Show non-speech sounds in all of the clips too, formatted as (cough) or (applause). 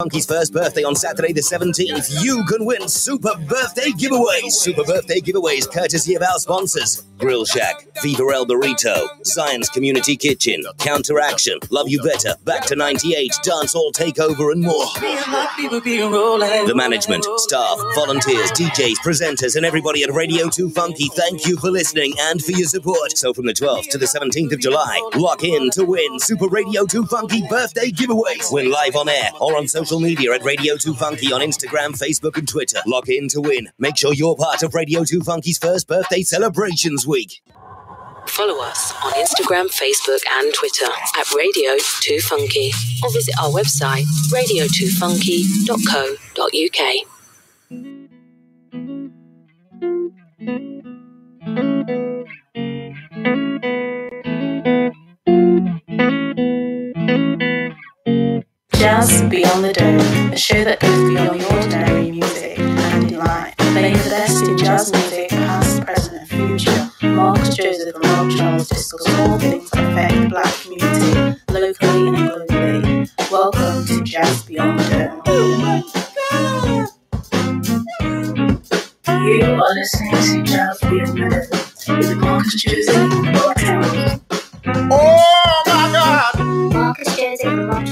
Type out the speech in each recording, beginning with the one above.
Funky's first birthday on Saturday the 17th. You can win super birthday giveaways. Super birthday giveaways courtesy of our sponsors Grill Shack, Fever El Burrito, Zion's Community Kitchen, Counteraction, Love You Better, Back to 98, Dance Hall Takeover, and more. The management, staff, volunteers, DJs, presenters, and everybody at Radio 2 Funky, thank you for listening and for your support. So from the 12th to the 17th of July, lock in to win Super Radio 2 Funky birthday giveaways. Win live on air or on social media at Radio 2 Funky on Instagram, Facebook, and Twitter. Log in to win. Make sure you're part of Radio 2 Funky's first birthday celebrations week. Follow us on Instagram, Facebook, and Twitter at Radio 2 Funky or visit our website radio2funky.co.uk. Jazz Beyond the Dome, a show that goes beyond the ordinary music and delight, playing the best in jazz music, past, present, and future. Marcus Joseph and Rob Charles discuss all things that affect the black community, locally and globally. Welcome to Jazz Beyond the Dome. You are listening to Jazz Beyond the Dome with Marcus Joseph and Rob Charles. Oh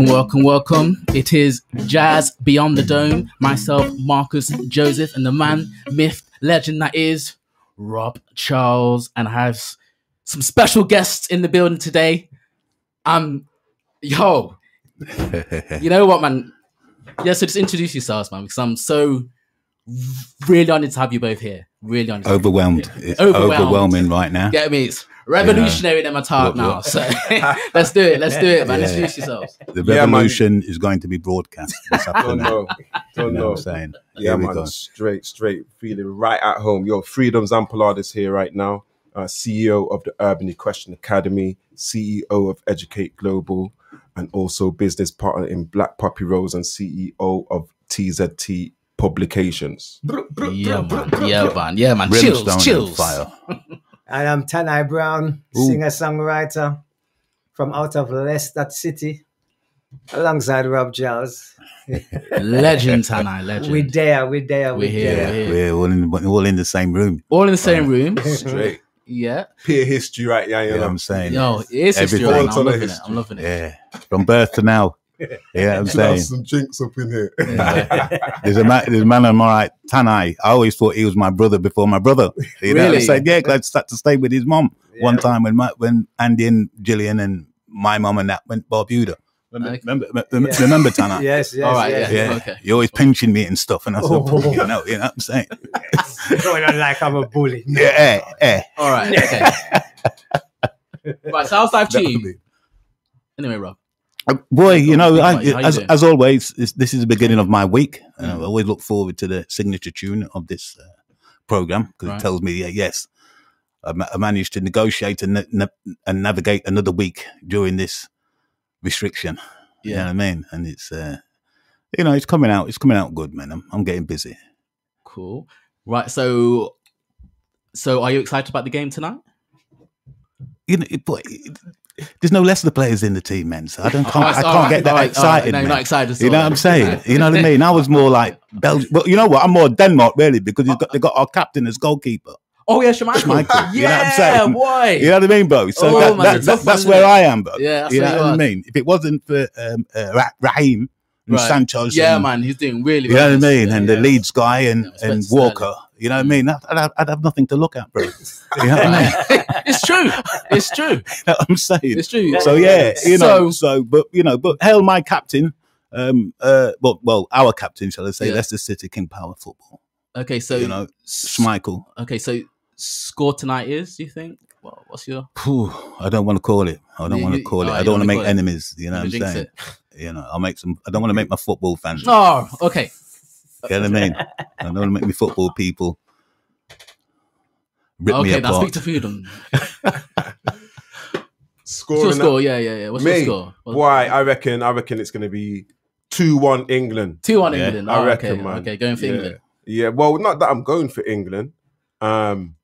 Welcome, welcome, welcome. It is Jazz Beyond the Dome. Myself, Marcus Joseph, and the man, myth, legend that is Rob Charles. And I have some special guests in the building today. Um, yo, you know what, man? Yeah, so just introduce yourselves, man, because I'm so really honored to have you both here. Really honored. to have you overwhelmed. It's overwhelming right now. Get me? It's revolutionary in my talk Look, now. look. So (laughs) let's do it. Let's do it, man. Yeah. Introduce yourselves. The Yeah, revolution is going to be broadcast this Don't know. (laughs) Don't know know. what I'm saying? Yeah, man. go. Straight, straight. Feeling right at home. Yo, Freedom Zampaladus is here right now. Uh, CEO of the Urban Equestrian Academy, CEO of Educate Global, and also business partner in Black Puppy Rose and CEO of TZT Publications. Yeah, man. Yeah, man. Yeah, man. Chills, chills. fire. (laughs) And I'm Tann-I Browne, singer songwriter from out of Leicester City, alongside Rob Charles. (laughs) Legend, Tanai, legend. We there, we there, we We're here, there. we're here. We're all in, we're all in the same room. All in the same room. Straight. Yeah. Peer history right yeah, You you know what. I'm saying? Yo, it is history right now. I'm All loving it. I'm loving it. Yeah. From birth to now. Yeah, I'm Should have saying. some jinx up in here. (laughs) There's a man, there's a man I'm all right, Tann-I. I always thought he was my brother before my brother. You know, Really? I said, yeah, glad to start to stay with his mom. One time when my, when Andy and Gillian and my mom and that went Barbuda. Remember, Okay. remember, remember, remember Tann-I? (laughs) Yes, yes, All right, yes. yeah. Yeah, Okay. you're always pinching me and stuff, and I said, Oh. you know, you know what I'm saying? (laughs) Going on like I'm a bully. No. Yeah, eh, eh. All right. Okay. right. So how's life? Anyway, Rob. Uh, Boy, you know, I, as, as always, this, this is the beginning of my week. And I always look forward to the signature tune of this uh, program because Right. it tells me, yeah, yes, I, ma- I managed to negotiate and, na- and navigate another week during this restriction. You know Yeah. what I mean? And it's, uh, you know, it's coming out. It's coming out good, man. I'm, I'm getting busy. Cool. Right. So, so are you excited about the game tonight? You know, it, boy, it, there's no Leicester players in the team, man. So I don't can't, Alright, I can't alright, get that alright, excited. alright. No, not excited You know what I'm saying? (laughs) You know what I mean? I was more like Belgium. But you know what? I'm more Denmark really because he's got they got our captain as goalkeeper. Oh yeah, Schmeichel. Schmeichel, you know what I'm yeah, saying? boy. You know what I mean, bro? So Oh, that, man, that, that- that's where it? I am, bro. Yeah, that's you know what I mean? If it wasn't for um, uh, Ra- Raheem and Right. Sanchez, Yeah, and, man, he's doing really. you know what I mean, and yeah. the Leeds guy and, Yeah, and. Walker, you know what I mean? I'd, have, I'd have nothing to look at, bro. (laughs) You know what I mean? (laughs) it's true. It's true. (laughs) You know I'm saying? It's true. So yeah, you know, So- so, but you know, but hell, my captain, um, uh, well, well, our captain, shall I say, Yeah. Leicester City King Power Football. Okay, so you know, Schmeichel. Okay, so score tonight is? Do you think? What, what's your? Phew, I don't want to call it. I don't You- want to call it. oh, I don't want to make it. enemies. You know what I'm saying? it. You know, I'll make some. I don't want to make my football fans. Oh, okay. You know what I mean? I don't want to make me football people rip me okay, now apart. speak to Freedom. Score (laughs) What's your score? Yeah, yeah, yeah. What's Me, your score? What's- why? I reckon. I reckon it's going to be two one England. 2-1 Yeah. England. I Oh, reckon, okay, man. okay, going for yeah. England. Yeah. Well, not that I'm going for England, um,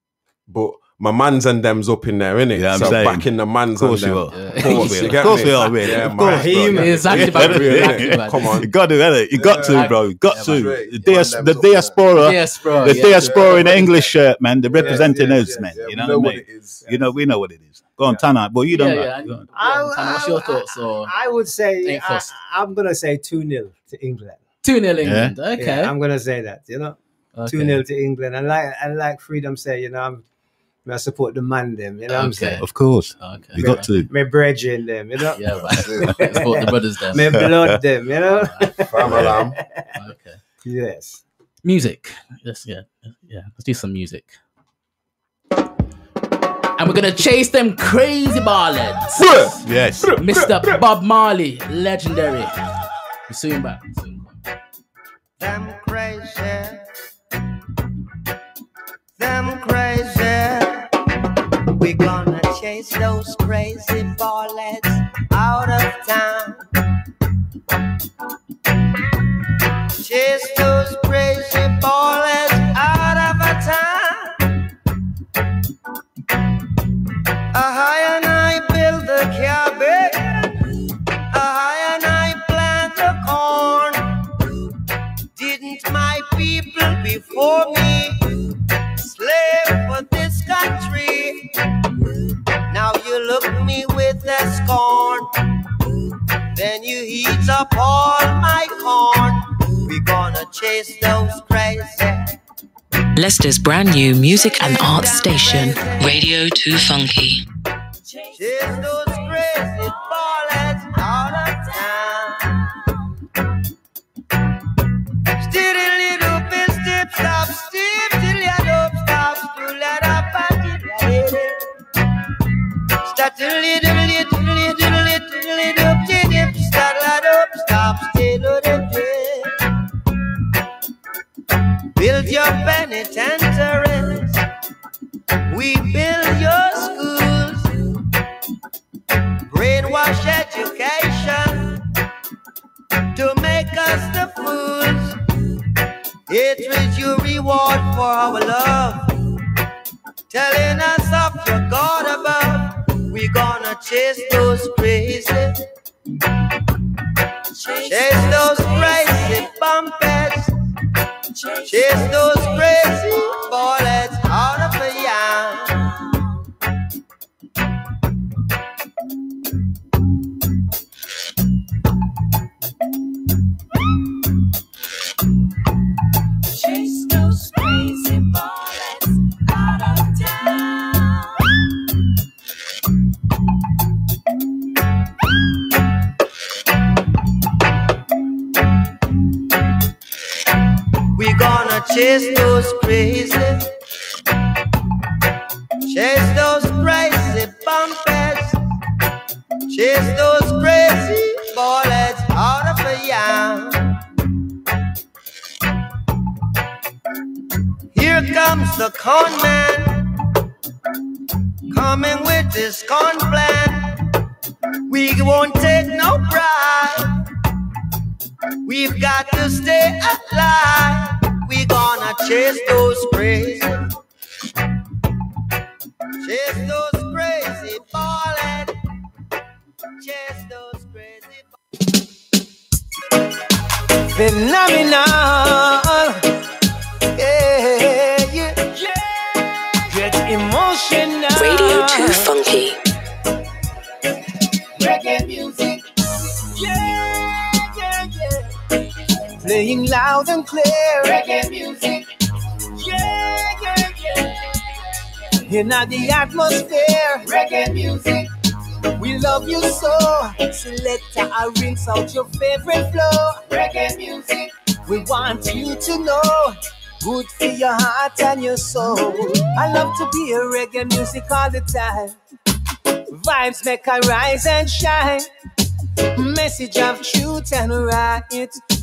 but my mans and them's up in there, innit? Yeah, I'm so saying. backing the mans Of course and you them. are. Yeah. Of course we You are. Of course we are, really. Yeah, Of man. course, He- bro. Exactly, Yeah. man. Exactly. Come on. You got to, innit? You got to, bro. You got Yeah, to. The, dias- the them's diaspora, the diaspora in the English shirt, man. They're representing us, man. You know, know what what I mean? it is. You know, we know what it is. Go on, Tana. But you don't yeah, know. yeah. Go on. I, what's your thoughts? I would say I, fussed. I'm gonna say two 0 to England. 2 0 England. Okay. I'm gonna say that. You know, okay. two 0 to England, and like and like Freedom say, you know, I'm I support the man them. You know what I'm saying? Of course. Okay. You got to. My brethren them. You know, Yeah, right. (laughs) Support the (laughs) brothers there. my blood them. You know. (laughs) Fam alarm. Okay. yes. Music. Yes, yeah, yeah. Let's do some music. And we're gonna chase them crazy baldheads. Yes. Mr. Bob Marley, legendary. We're soon back. Soon back. Them crazy. Gonna chase those crazy baldheads out of town. Chase those Leicester's brand new music and arts station, Radio 2 Funky. Crazy, chase those crazy bumpers, chase those crazy bullets out of the yam. Here comes the con man, coming with his con plan. We won't take no bribe. We've got to stay alive. We gonna chase those crazy, chase those crazy baldheads chase those crazy. Phenomenal. Yeah, yeah. Get emotional. Radio 2 Funky. Playing loud and clear. Reggae music. Yeah, yeah, yeah. In the atmosphere. Reggae music. We love you so. Selector, I rinse out your favorite flow. Reggae music. We want you to know. Good for your heart and your soul. I love to be a reggae music all the time. Vibes make her rise and shine. Message of truth and right.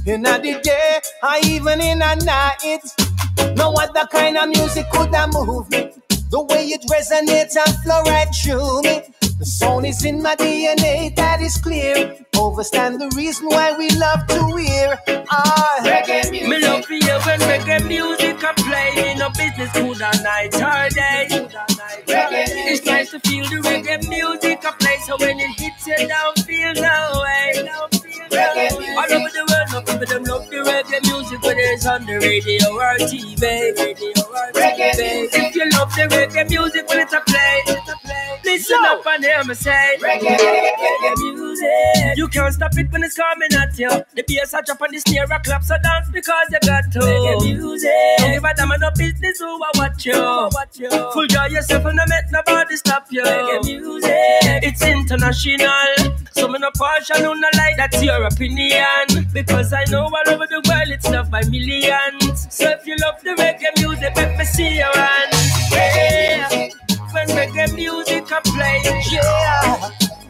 In the day or even in the night. No other kind of music could have moved me. The way it resonates and flow right through me. The sound is in my DNA, that is clear. Overstand the reason why we love to hear ah, reggae music. Me love to hear when reggae music a play. Me no business good all night or day. It's nice to feel the reggae music a. So when it hits you, don't feel no way. All over the world, no people them love the reggae music, whether it's on the radio or TV. Radio or TV. If you love the reggae music, when it's a up and hear me say reggae music. You can't stop it when it's coming at you. The bass a drop and the snare a clap, so dance because you got to. Reggae music. Don't give a damn no business who I watch you. Full joy yourself and don't make nobody stop you. Reggae music. It's international. So me no partial, no no like that's your opinion. Because I know all over the world it's loved by millions. So if you love the reggae music, let me see your hand. Yeah. When reggae music I play, Yeah.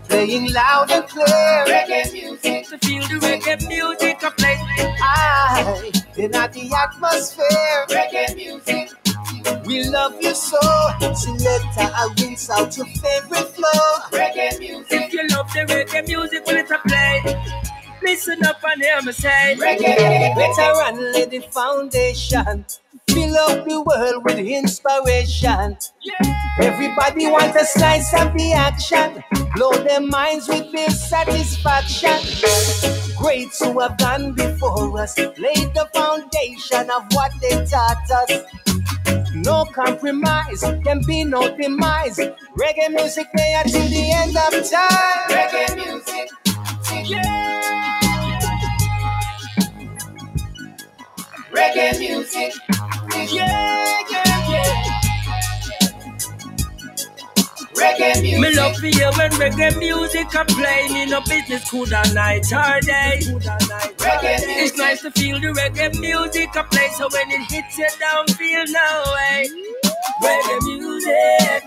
Playing loud and clear. reggae music. To feel the reggae music I play. I, in the atmosphere. Reggae music. We love you so. Selector, I rinse out your favorite flow. Reggae music. If you love the reggae music, when it's a play. Listen up and hear me say Reggae, veteran lay the foundation. Fill up the world with inspiration. Everybody wants a slice of the action. Blow their minds with this satisfaction. Greats who have gone before us laid the foundation of what they taught us. No compromise, can be no demise. Reggae music play until the end of time. Reggae music, yeah. Reggae music, yeah, yeah, yeah. Reggae music. Me love to hear when reggae music a play. Me no business good all night or day. It's nice to feel the reggae music a play. So when it hits you, don't feel no way. Reggae music,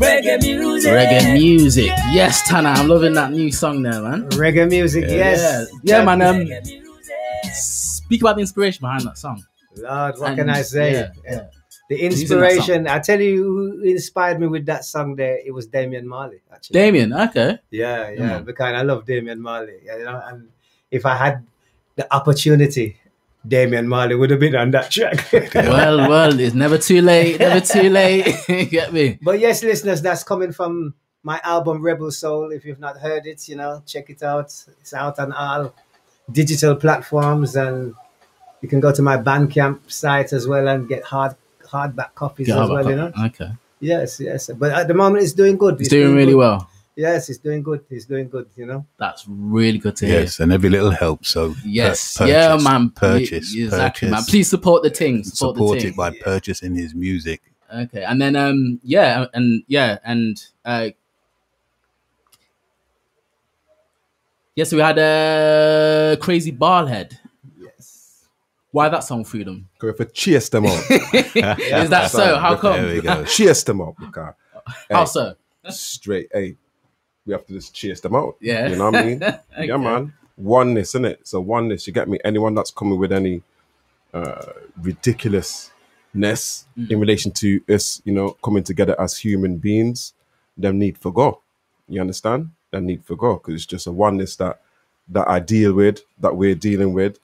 Reggae music. Reggae music. Yes, Tana, I'm loving that new song there, man. Reggae music, yes. Yeah, yeah man. Um, speak about the inspiration behind that song. Lord, what And- can I say? yeah, yeah. The Using that song. inspiration, I tell you who inspired me with that song there, it was Damian Marley, actually. Damian, okay. Yeah, yeah, Mm. because I love Damian Marley. You know, and if I had the opportunity, Damian Marley would have been on that track. (laughs) well, well, it's never too late. Never too late. (laughs) get me? But yes, listeners, that's coming from my album Rebel Soul. If you've not heard it, you know, check it out. It's out on all digital platforms, and you can go to my Bandcamp site as well and get hard hardback copies Get as hard well. back You know. Okay. yes, yes. But at the moment, it's doing good. It's doing really good. well. Yes, it's doing good. It's doing good. You know. That's really good to hear. Yes, and every little helps. So pur- Yes, purchase, yeah, man. Purchase, Y- exactly, purchase. man. Please support the thing. Support, support the it thing. by purchasing his music. Okay, and then um, yeah, and yeah, and uh, yes, we had a uh, crazy baldhead. Yes. Why that song, Freedom? Go for cheers them up. (laughs) Is that so? How come? There we go. Cheers them up. Because, How so? straight, hey, we have to just chase them out. Yeah. You know what I mean? (laughs) Okay. Yeah, man. Oneness, isn't it? So oneness, you get me? Anyone that's coming with any uh, ridiculousness Mm. in relation to us, you know, coming together as human beings, them need for God. You understand? Them need for God because it's just a oneness that that I deal with, that we're dealing with,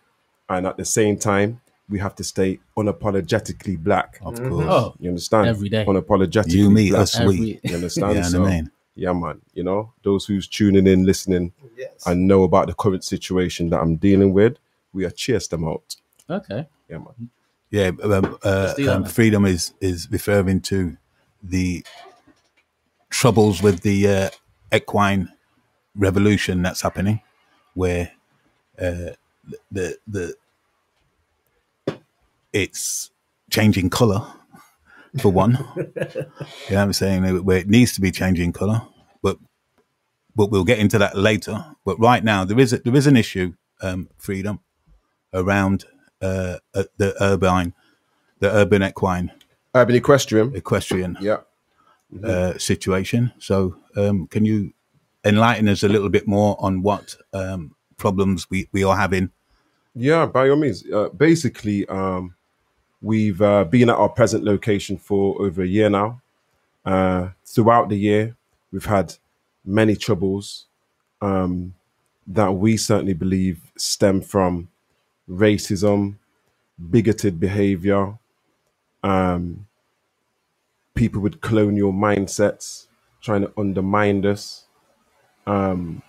and at the same time, we have to stay unapologetically black. Of Mm-hmm. course. Oh, You understand? every day. Unapologetically You, me, black. us, we. You understand? Yeah, so, I mean. Yeah, man. You know, those who's tuning in, listening, Yes. and know about the current situation that I'm dealing with, we are cheers them out. Okay. Yeah, man. Yeah, um, uh, um, freedom is is referring to the troubles with the uh, equine revolution that's happening, where uh, the the it's changing color for one. you know what I'm saying? Where it needs to be changing color, but but we'll get into that later. But right now, there is a, there is an issue, um, freedom, around uh, uh, the urban the urban equine Urban equestrian. equestrian Yeah. uh, situation. So, um, can you enlighten us a little bit more on what um, problems we, we are having? Yeah, by all means. Uh, basically, um, we've uh, been at our present location for over a year now. Uh, throughout the year, we've had many troubles um, that we certainly believe stem from racism, bigoted behavior, um, people with colonial mindsets trying to undermine us. Um,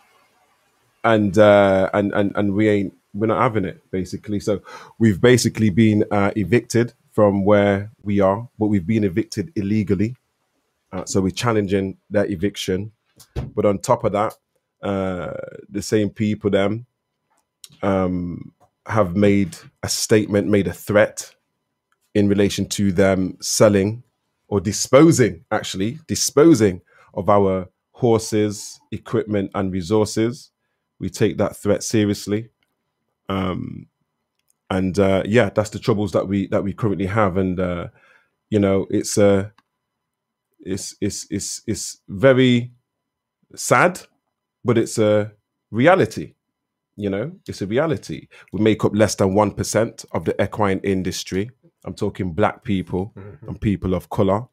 and uh, and and and we ain't we're not having it basically. So we've basically been uh, evicted from where we are, but we've been evicted illegally. Uh, so we're challenging that eviction. But on top of that, uh, the same people them um, have made a statement, made a threat in relation to them selling or disposing, actually disposing of our horses, equipment, and resources. We take that threat seriously. Um, and uh, yeah, that's the troubles that we that we currently have, and uh, you know, it's uh, it's it's it's it's very sad, but it's a reality. You know, it's a reality. We make up less than one percent of the equine industry. I'm talking black people and people of color,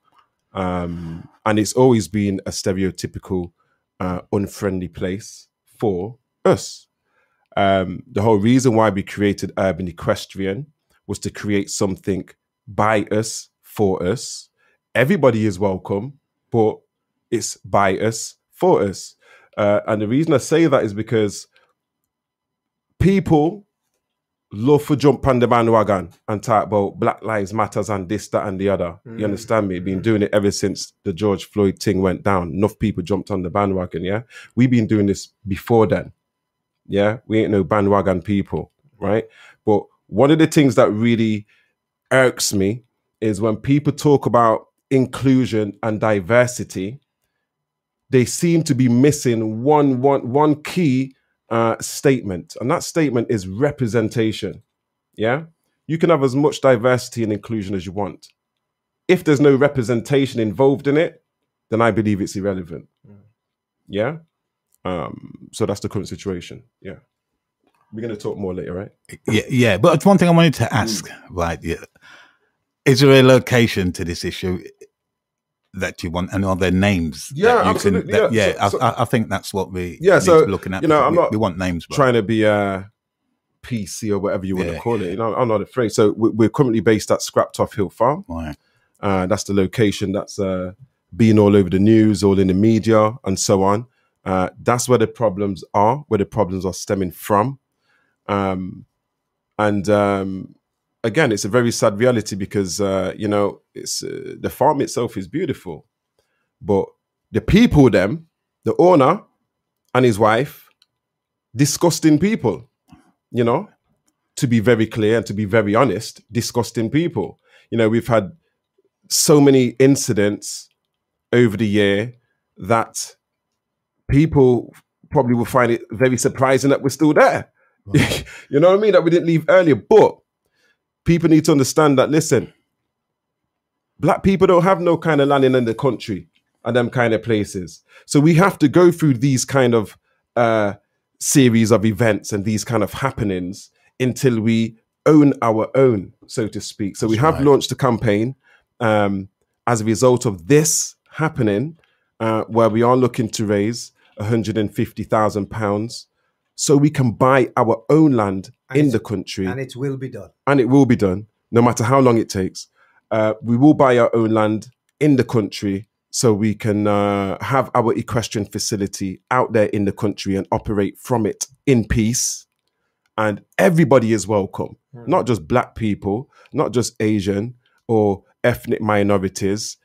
um, and it's always been a stereotypical, uh, unfriendly place for us. Um, the whole reason why we created Urban Equestrian was to create something by us for us. Everybody is welcome, but it's by us for us. Uh, and the reason I say that is because people love to jump on the bandwagon and talk about Black Lives Matters and this, that, and the other. You understand me? Been doing it ever since the George Floyd thing went down. Enough people jumped on the bandwagon. Yeah, we've been doing this before then. Yeah, we ain't no bandwagon people, right? But one of the things that really irks me is when people talk about inclusion and diversity, they seem to be missing one one one key uh, statement, and that statement is representation. Yeah, you can have as much diversity and inclusion as you want. If there's no representation involved in it, then I believe it's irrelevant. Yeah. Um, so that's the current situation. Yeah. We're gonna talk more later, right? Yeah, yeah. But one thing I wanted to ask, right? Yeah. Is there a location to this issue that you want, and are there names? that Yeah, you absolutely, that- yeah. yeah, So- I, I- I think that's what we Yeah, need so, to looking at. you know, I'm we, not we want names, bro. trying to be uh PC or whatever you want Yeah. to call it. You know, I'm not afraid. So we- we're currently based at Scraptoft Hill Farm. Right. Uh, that's the location that's uh, been all over the news, all in the media, and so on. Uh, that's where the problems are, where the problems are stemming from. Um, and um, again, it's a very sad reality because uh, you know it's uh, the farm itself is beautiful, but the people, them, the owner and his wife, disgusting people. You know, to be very clear and to be very honest, disgusting people. You know, we've had so many incidents over the year that people probably will find it very surprising that we're still there. (laughs) you know what I mean? That we didn't leave earlier. But people need to understand that, listen, black people don't have no kind of land in the country and them kind of places. So we have to go through these kind of uh, series of events and these kind of happenings until we own our own, so to speak. So we have right. launched a campaign um, as a result of this happening, uh, where we are looking to raise 150,000 pounds so we can buy our own land And in the country And it will be done. and it will be done no matter how long it takes. Uh, we will buy our own land in the country so we can uh, have our equestrian facility out there in the country and operate from it in peace. And everybody is welcome, not just black people, not just Asian or ethnic minorities.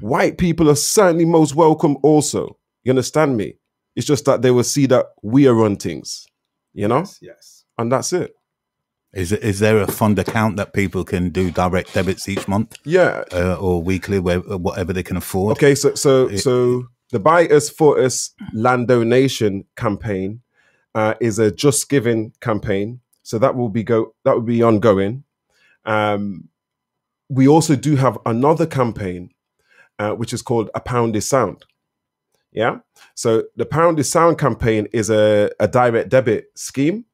White people are certainly most welcome also. You understand me? It's just that they will see that we are on things, you know? Yes. And that's it. Is is there a fund account that people can do direct debits each month Yeah, uh, or weekly, where, whatever they can afford? Okay, so so It- so the Buy Us for Us land donation campaign uh, is a Just Giving campaign. So that will be go that will be ongoing. Um, we also do have another campaign, uh, which is called A Pound is Sound. Yeah. So the Pound is Sound campaign is a, a direct debit scheme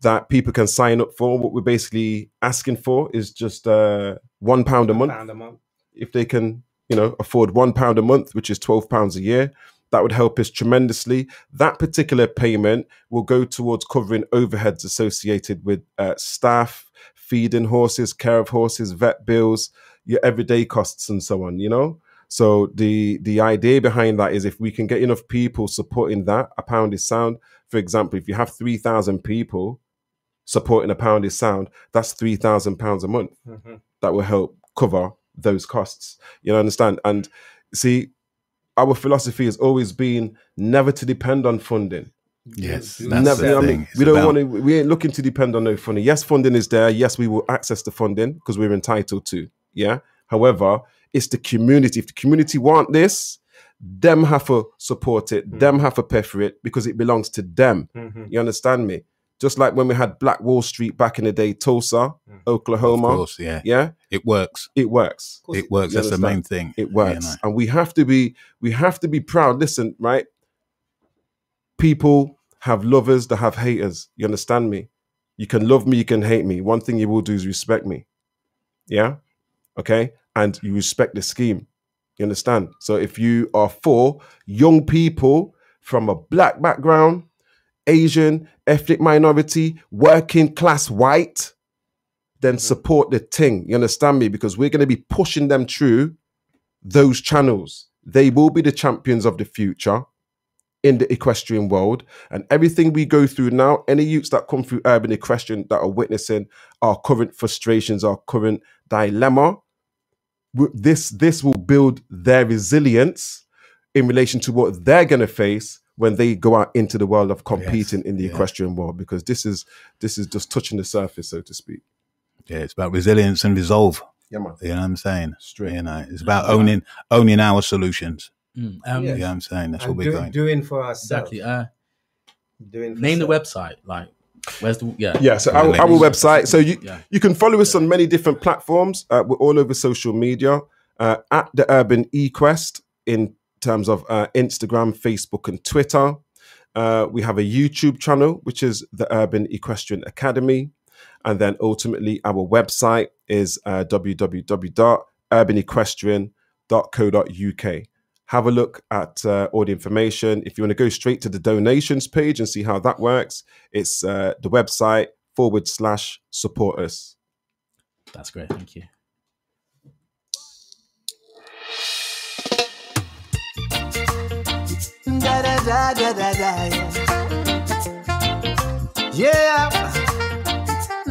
that people can sign up for. What we're basically asking for is just uh, one pound a month Pound a month. if they can, you know, afford one pound a month, which is twelve pounds a year, that would help us tremendously. That particular payment will go towards covering overheads associated with uh, staff, feeding horses, care of horses, vet bills, your everyday costs, and so on. You know. So the the idea behind that is if we can get enough people supporting that, a pound is sound. For example, if you have three thousand people supporting a pound is sound, that's three thousand pounds a month mm-hmm. that will help cover those costs. You know, understand? And see, our philosophy has always been never to depend on funding. Yes, that's never, the you know I mean? It's we don't about- want to. We ain't looking to depend on no funding. Yes, funding is there. Yes, we will access the funding because we're entitled to. Yeah. However, it's the community. If the community want this, them have to support it. Hmm. Them have to pay for it because it belongs to them. Mm-hmm. You understand me? Just like when we had Black Wall Street back in the day, Tulsa, hmm. Oklahoma. Of course, yeah. Yeah, It works. it works. It works. You That's the main thing. It you works, know. and we have to be we have to be proud. Listen, right? People have lovers that have haters. You understand me? You can love me, you can hate me. One thing you will do is respect me. Yeah, okay, and you respect the scheme. You understand? So if you are for young people from a black background, Asian, ethnic minority, working class white, then hmm. support the thing. You understand me? Because we're going to be pushing them through those channels. They will be the champions of the future in the equestrian world. And everything we go through now, any youths that come through urban equestrian that are witnessing our current frustrations, our current dilemma, this this will build their resilience in relation to what they're going to face when they go out into the world of competing in the yeah. equestrian world because this is this is just touching the surface so to speak Yeah, it's about resilience and resolve. yeah man You know what I'm saying? Straight. You know, it's about owning owning our solutions. Mm, um, Yeah. You know what I'm saying? That's And what we're do- going. doing for ourselves. Exactly. Uh, Doing for name the website. Like, where's the yeah? yeah so our, our website? so you Yeah. you can follow us on many different platforms uh, we're all over social media uh, at the urban equest in terms of uh, instagram facebook and twitter. Uh, we have a youtube channel which is the urban equestrian academy. And then ultimately our website is uh, www.urbanequestrian.co.uk have a look at uh, all the information if you want to go straight to the donations page and see how that works it's uh, the website forward slash support us That's great. Thank you. Da da da da da da. Yeah.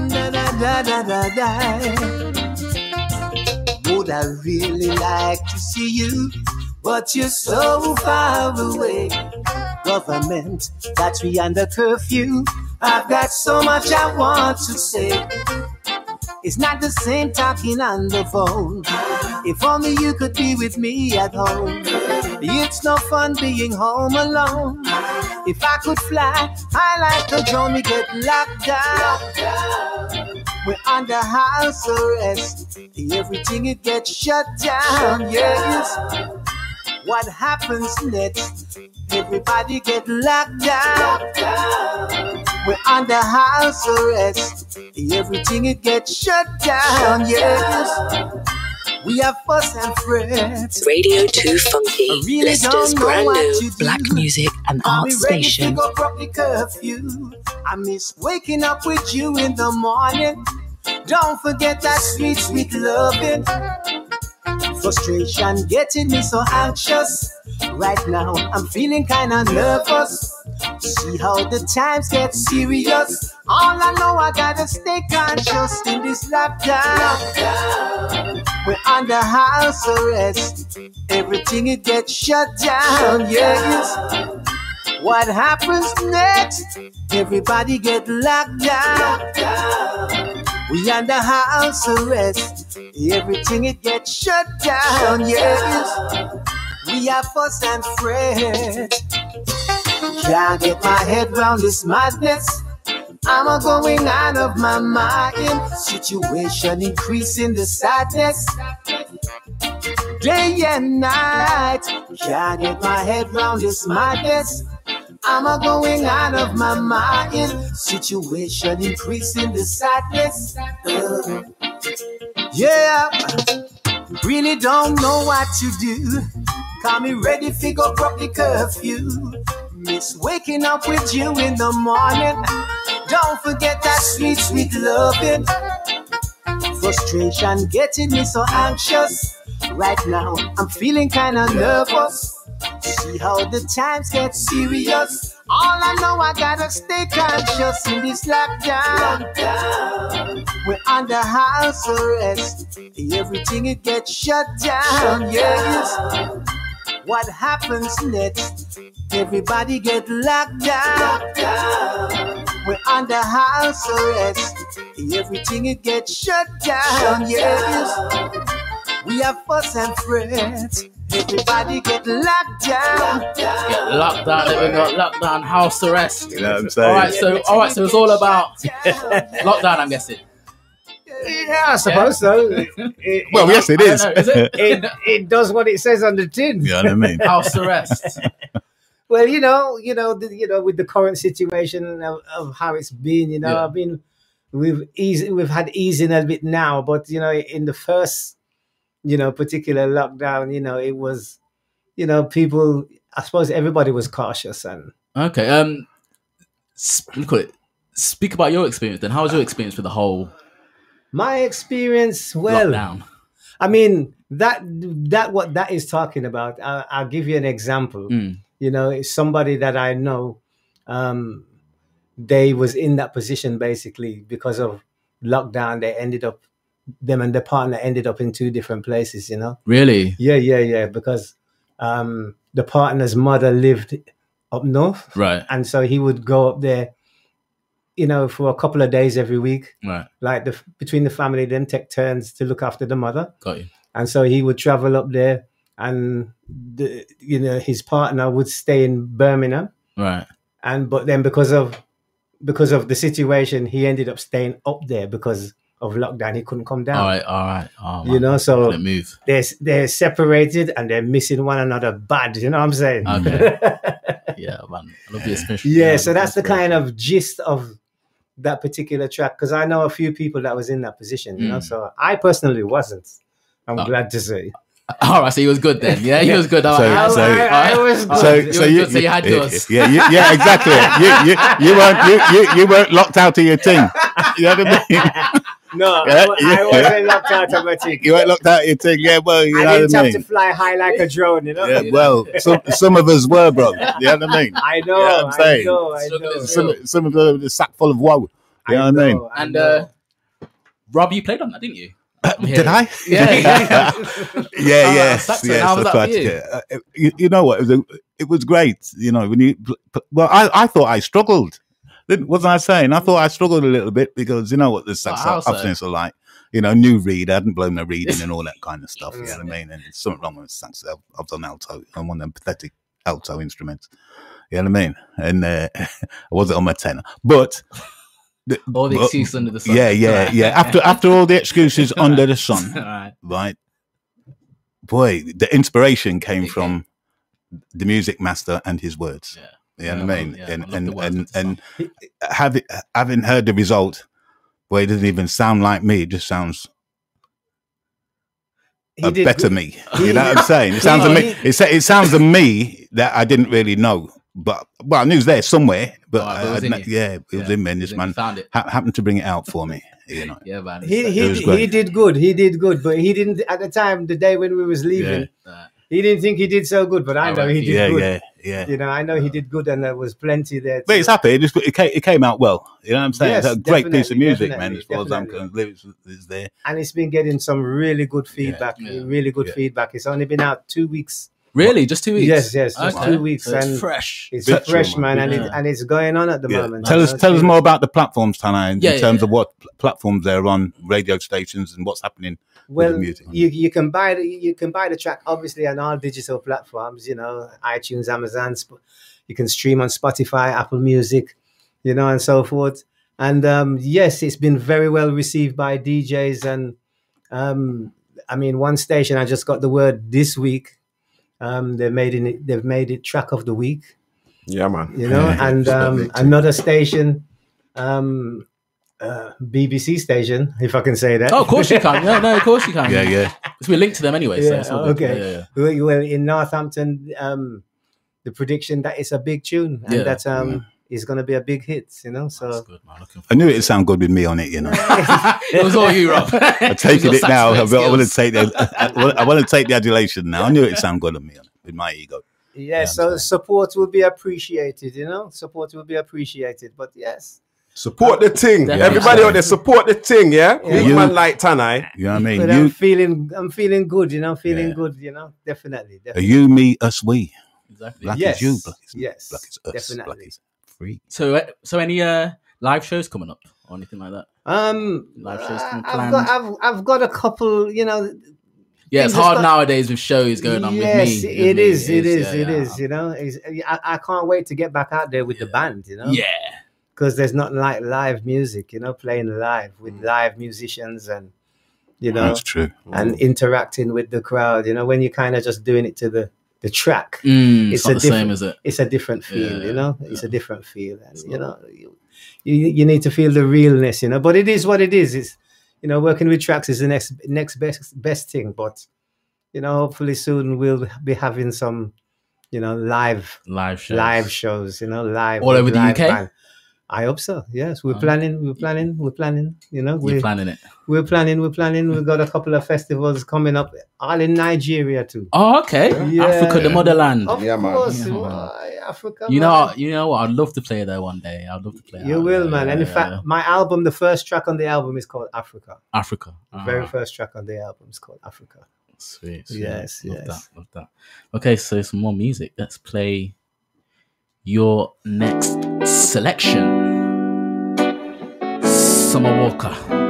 Da da da da da da. Would I really like to see you? But you're so far away. Government that's me under curfew. I've got so much I want to say. It's not the same talking on the phone. If only you could be with me at home. It's no fun being home alone. If I could fly, I like the drone, we get locked down. We're under house arrest. Everything it gets shut down. Yes. What happens next? Everybody get locked down. We're under house arrest. Everything it gets shut down. Yes. We have fuss and fret. Radio 2 Funky, I really Leicester's brand new black music and art be ready to station. go up the curfew. I miss waking up with you in the morning. Don't forget that sweet, sweet loving. Frustration getting me so anxious. Right now, I'm feeling kinda nervous. See how the times get serious. All I know, I gotta stay conscious in this lockdown. We're under house arrest. Everything it gets shut down. Yes. What happens next? Everybody get locked down. We under house arrest. Everything it gets shut down. Yes. We are fuss and fret. Can't get my head round this madness. I'm a going out of my mind. Situation increasing the sadness. Day and night. Can't get my head round this madness. I'm a going out of my mind. Situation increasing the sadness. Uh, yeah. Really don't know what to do. Call me ready, figure up the curfew. Miss waking up with you in the morning. Don't forget that sweet, sweet loving. Frustration getting me so anxious. Right now, I'm feeling kinda nervous. See how the times get serious. All I know, I gotta stay conscious in this lockdown. We're under house arrest. Everything it gets shut down. Yes. What happens next? Everybody get locked down. We're under house arrest. Everything it gets shut down. Yes. We have fuss and fret. Everybody get locked down. Get locked down. Then we got lockdown, house arrest. You know what I'm saying? All right, so all right, so it's all about (laughs) lockdown. I'm guessing. Yeah, I suppose so. (laughs) It- Well, yes, it I don't is. know, is it? (laughs) it, it does what it says on the tin. You know what I mean? House arrest. Well, you know, you know, the, you know, with the current situation of, of how it's been, you know, Yeah. I mean, we've easy, we've had easing a bit now, but you know, in the first, you know, particular lockdown, you know, it was, you know, people. I suppose everybody was cautious, and Okay. Um, sp- call it. Speak about your experience. Then, how was your experience with the whole my experience, well, lockdown? I mean that that what that is talking about. I, I'll give you an example. Mm. You know, it's somebody that I know. Um, they was in that position basically because of lockdown. They ended up them and the partner ended up in two different places. You know. Really? Yeah, yeah, yeah. Because um, the partner's mother lived up north, Right. and so he would go up there. You know, for a couple of days every week, Right. like the between the family, them take turns to look after the mother Got you. and so he would travel up there and the, you know his partner would stay in birmingham Right. and but then because of because of the situation he ended up staying up there because of lockdown he couldn't come down All right. All right. Oh, you know so move. they're they're separated and they're missing one another bad you know what i'm saying Okay. (laughs) Yeah, man. I love the expression. yeah so that's the kind of gist of that particular track because i know a few people that was in that position you know Mm. so i personally wasn't i'm Oh. glad to say (laughs) All right. So he was good then. Yeah, he was good. So- right. so- All right. I- I was All right. So, so you, good, so you had yours. yeah, you, yeah, exactly. you, you, you weren't, you, you, you weren't locked out of your team. You know what I mean? (laughs) No, (laughs) Yeah, I, yeah. I wasn't locked out of my team. You weren't locked out of your team. Yeah, well, you I know didn't what I have to fly high like a drone, you know. Yeah, well, some some of us were, bro. You know what I mean? I know, You know I'm I saying? know, I know. is Some some of them a sack full of woe. You know, what I mean? And uh, Rob, you played on that, didn't you? Did I? (laughs) Yeah. yeah, (laughs) Oh, yes, saxophone, yes. how was that you? Yeah. Uh, You, you know what? It was, a, it was great. You know, when you well, I, I thought I struggled. Didn't- Wasn't I saying? I thought I struggled a little bit because you know what the how so? are like. You know, new reed. I hadn't blown my reading and all that kind of stuff. You know what I mean? And there's something wrong with sax. I've, I've done alto. I'm one of them pathetic alto instruments. You know what I mean? And uh, (laughs) I wasn't on my tenor, but the- All the but- excuses under the sun. yeah, yeah, yeah. After after all the excuses (laughs) under the sun, (laughs) right. right? Boy, the inspiration came from the music master and his words. Yeah. You know Yeah, what I I mean? love- yeah, I and love and and, and having having heard the result, where it doesn't even sound like me. It just sounds He a did better good. me. (laughs) You know what I'm saying? It sounds to me. It, sa- it sounds to me that I didn't really know, but well, I knew it was there somewhere. But, Oh, but it I- was I in yeah, it was Yeah, in me. And this was in you. man Found it. ha- happened to bring it out for me. You know. Yeah, man. He he, he did good. He did good, but he didn't at the time. The day when we was leaving, Uh, he didn't think he did so good. But I Oh, know he did Yeah, good. yeah, yeah. You know, I know he did good, and there was plenty there. But it's happy. It, just, it, came, it came out well. You know what I'm saying? Yes, it's a great piece of music, man. As far as I'm concerned, lyrics is there. and it's been getting some really good feedback. yeah. Really good Yeah. feedback. It's only been out two weeks. Really, just two weeks. Yes, yes, just Okay. two weeks, So it's and fresh. It's Bit fresh, man, man. and it, and it's going on at the Yeah. moment. Tell us, tell us more about the platforms, Tann-I, in Yeah, yeah, terms yeah. of what pl- platforms they're on, radio stations, and what's happening with Well, the music. you you can buy the you can buy the track obviously on all digital platforms. You know, iTunes, Amazon. Sp- You can stream on Spotify, Apple Music, you know, and so forth. And um, yes, it's been very well received by DJs. And um, I mean, one station I just got the word this week. Um, they made it. They've made it track of the week. Yeah, man. You know, Yeah, (laughs) and um, another station. Um, uh, BBC station, if I can say that. Oh, of course you can. Yeah, no, of course you can. yeah, yeah. Because we're linked to them anyway. so Yeah, it's all okay. Yeah, yeah, yeah. Well, well, in Northampton, um, the prediction that it's a big tune and Yeah. that um, is going to be a big hit. You know, That's so good, man. Looking I knew it'd sound good with me on it, you know. (laughs) it was all you, Rob. (laughs) I'm taking it now. I, want to take the, I, want to take the adulation now. I knew it'd sound good on me on it, with my ego. yeah. I'm So support will be appreciated. You know, support will be appreciated. But yes, Support the thing. Definitely. Everybody out there, support the thing, yeah? Big You- man like Tann-I. You know what I mean? but I'm feeling, I'm feeling good. You know, feeling Yeah. good. You know, definitely, are you, me, us, we. Exactly. Black Yes, is you, black is me, yes, black is us, definitely. black is free. So, uh, so any uh, live shows coming up or anything like that? Um, Live shows uh, I've got, I've, I've got a couple. You know, Yeah, it's hard start- nowadays with shows going on yes, with me. it with me. is. It is. yeah, It yeah. is. You know, I, I can't wait to get back out there with the band. You know, Yeah. because there's not like live music. You know, playing live with Mm. live musicians and you know That's true. and interacting with the crowd. You know, when you're kind of just doing it to the the track, Mm, it's, It's not a same, is it? it's a different feel. Yeah, you know, it's yeah. a different feel, and you know, you, you you need to feel the realness. You know, but it is what it is. It's you know, working with tracks is the next next best best thing. But you know, hopefully soon we'll be having some, you know, live Live shows. live shows. You know, live All over the live UK? band. I hope so. Yes, we're Oh. planning. We're planning. We're planning. You know, You're we're planning it. we're planning. We're planning. We've got a couple of festivals coming up, all in Nigeria too. Oh, okay. Yeah. Africa, the motherland. Of Yeah, man. course, Yeah, man. Africa. You know, man. what- you know what? I'd love to play there one day. I'd love to play. You will, there. man. Yeah, and in yeah, fact, my album, the first track on the album is called Africa. Africa. The very Ah, first track on the album is called Africa. Sweet, sweet. Yes, love yes. that. Love that. Okay, so some more music. Let's play your next selection. Summer Walker.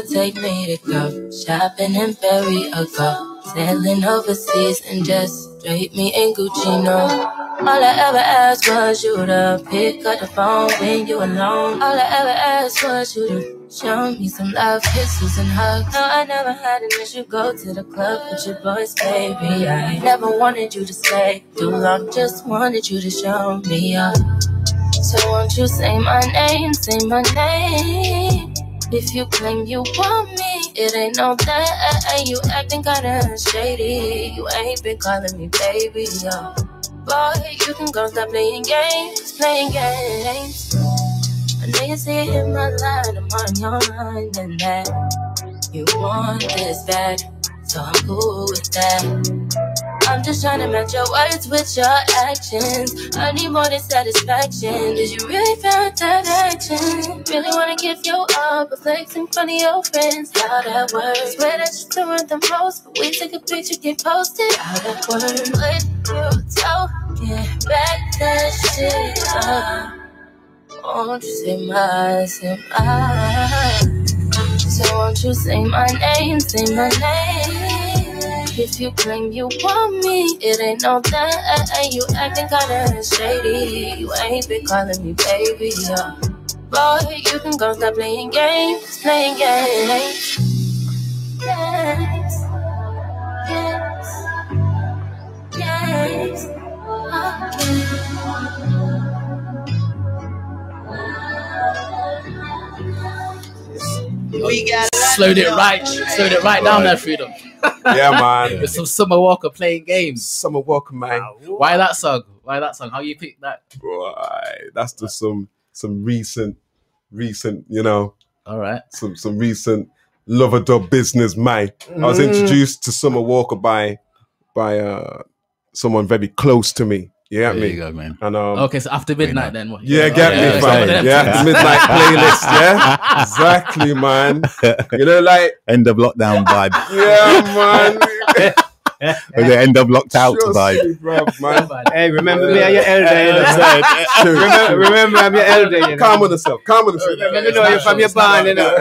Take me to go shopping in Paris or go sailing overseas and just drape me in Gucci? No. All I ever asked was you to pick up the phone when you alone. All I ever asked was you to show me some love, kisses and hugs. No, I never had an issue. Go to the club with your boys, baby. I never wanted you to stay too long. Just wanted you to show me up. So won't you say my name, say my name? If you claim you want me, it ain't no that. You acting kinda shady. You ain't been calling me baby, yo. Boy, you can go stop playing games, playing games. I know you see it in my line, I'm on your mind and that you want this bad, so I'm cool with that. I'm just trying to match your words with your actions. I need more than satisfaction. Did you really feel that action? Really wanna give you up, but flex in front of your friends. How that works? Swear that you're doing the most, but we take a picture, get posted. How that works? What you talking? Back that shit up. Won't you say my, say my? So won't you say my name, say my name? If you claim you want me, it ain't no that. You acting kinda shady. You ain't been calling me baby. Yeah. Boy, you can go stop playing games, playing games. Yes, yes, yes. Oh, We got slowed it right, slowed it right down there, freedom. Yeah, (laughs) man. With some Summer Walker playing games. Summer Walker, man. Why that song? Why that song? How you pick that? Right. That's just some some recent, recent, you know. All right. Some some recent lover dub business, man. I was Mm. introduced to Summer Walker by by uh someone very close to me. Yeah, There me. you go, man. And um, Okay, so after midnight, then what? Yeah, get Okay, me, okay, fam. okay. Yeah, the (laughs) midnight playlist. Yeah, (laughs) exactly, man. You know, like End of lockdown vibe. (laughs) yeah, man. Or the end of locked out Trust vibe. me, bruv, man. Hey, remember me, I'm your elder, you know. True. remember, remember, I'm your elder, you know. Calm with yourself. Calm with yourself. Let me know you're from your band, you know.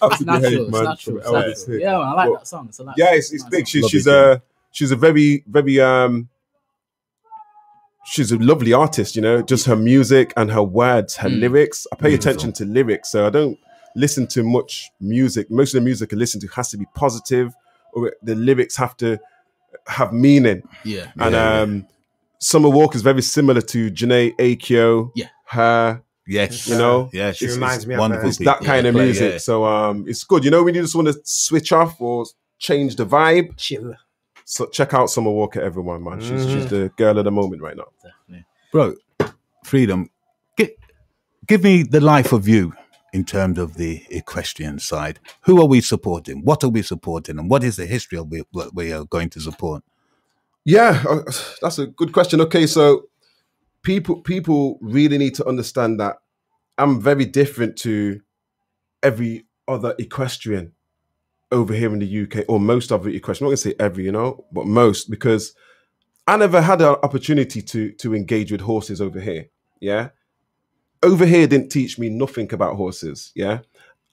Have to It's natural, behave, it's man. natural, it's natural. Yeah, man, I like But- that song. It's a like Yeah, it's, it's big. She's she's a she's a very very um she's a lovely artist. You know, just her music and her words, her Mm. lyrics. I pay Beautiful. attention to lyrics, so I don't listen to much music. Most of the music I listen to has to be positive, or the lyrics have to have meaning. Yeah. And Yeah, yeah. um, Summer walk is very similar to Jhené Aiko. Yeah. Her, Yes. you know, Yeah, She she's reminds me of wonderful. her. it's that people. kind of music. yeah. So um, it's good. You know, when you just want to switch off or change the vibe, Chill. So check out Summer Walker, everyone, man. She's Mm-hmm. she's the girl of the moment right now. Definitely. Bro, Freedom, gi- give me the life of you in terms of the equestrian side. Who are we supporting? What are we supporting? And what is the history of we- what we are going to support? Yeah, uh, that's a good question. Okay, so people people really need to understand that I'm very different to every other equestrian over here in the UK, or most of the question. I'm not gonna say every, you know, but most because I never had an opportunity to to engage with horses over here. Yeah, over here didn't teach me nothing about horses. Yeah.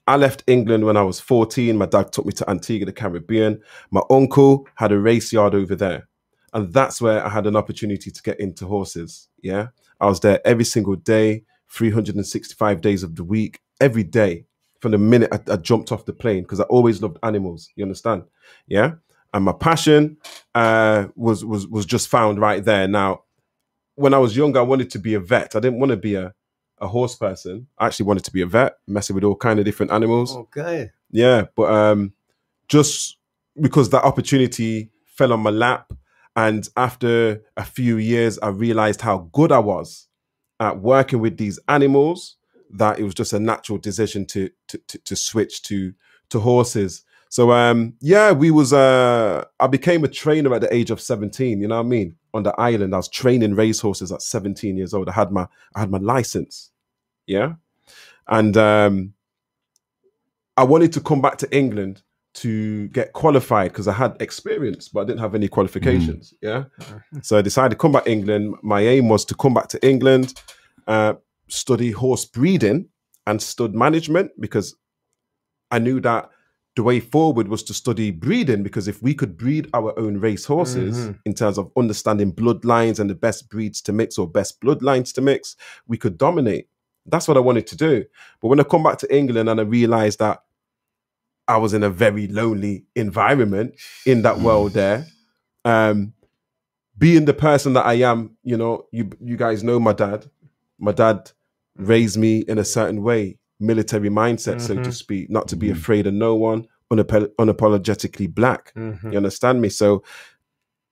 I left England when I was 14. My dad took me to Antigua, the Caribbean. My uncle had a race yard over there and that's where I had an opportunity to get into horses. Yeah, I was there every single day, 365 days of the week, every day from the minute I, I jumped off the plane because I always loved animals. You understand? Yeah, and my passion uh, was was was just found right there. Now, when I was younger, I wanted to be a vet. I didn't want to be a a horse person. I actually wanted to be a vet, messing with all kind of different animals. Okay. Yeah, but um, just because that opportunity fell on my lap, and after a few years, I realized how good I was at working with these animals. That it was just a natural decision to to to, to switch to to horses. So um, yeah, we was uh, I became a trainer at the age of seventeen. You know what I mean? On the island, I was training racehorses at seventeen years old. I had my I had my license. Yeah, and um, I wanted to come back to England to get qualified because I had experience, but I didn't have any qualifications. Yeah. So I decided to come back to England. My aim was to come back to England, uh, study horse breeding and stud management because I knew that the way forward was to study breeding because if we could breed our own race horses Mhm. in terms of understanding bloodlines and the best breeds to mix or best bloodlines to mix, we could dominate. That's what I wanted to do. But when I come back to England and I realized that I was in a very lonely environment in that world (sighs) there, um, being the person that I am, you know, you you guys know my dad. My dad raised me in a certain way, military mindset, so to Mhm. speak, not to be afraid of no one, unap- unapologetically black. Mhm. You understand me? So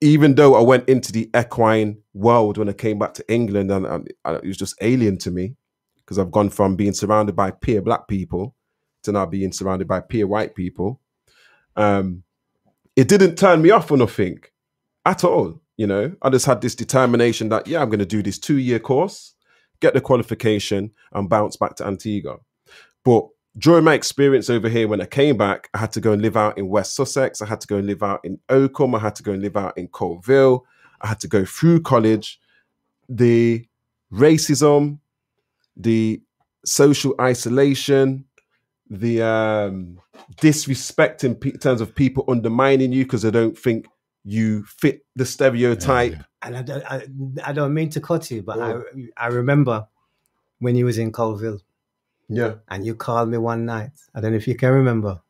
even though I went into the equine world when I came back to England, and, and it was just alien to me because I've gone from being surrounded by peer black people to now being surrounded by peer white people. Um, it didn't turn me off or nothing at all. You know, I just had this determination that yeah, I'm going to do this two year course, get the qualification, and bounce back to Antigua. But during my experience over here, when I came back, I had to go and live out in West Sussex. I had to go and live out in Oakham. I had to go and live out in Coalville. I had to go through college. The racism, the social isolation, the um, disrespect in terms of people undermining you because they don't think you fit the stereotype. And I, don't- I, I don't mean to cut you, but I, I remember when you was in Coalville. Yeah. And you called me one night. I don't know if you can remember.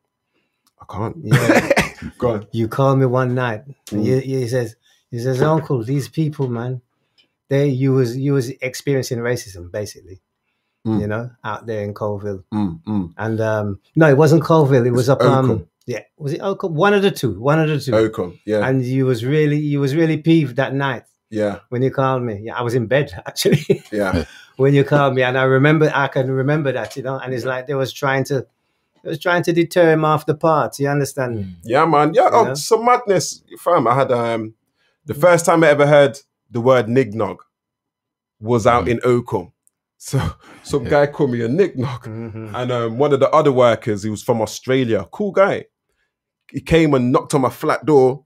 I can't. Yeah. (laughs) Go on. You called me one night. Mm. you, you he says, he says, Uncle, these people, man, they you was you was experiencing racism basically. Mm. You know, out there in Coalville. Mm, mm. And um no, it wasn't Coalville, it was up um Oakham. Yeah, was it Oakham? One of the two. One of the two. Oakham, yeah. And you was really you was really peeved that night Yeah, when you called me. Yeah, I was in bed (laughs) actually. yeah. (laughs) when you called me, and I remember, I can remember that, you know. And it's like they was trying to, it was trying to deter him off the part. You understand? Yeah, man. Yeah, oh, Yeah. some madness, fam. I had um the first time I ever heard the word nignog was out in Oakham. (laughs) So some guy called me a nignog. Mm-hmm. And um, one of the other workers, he was from Australia, cool guy. He came and knocked on my flat door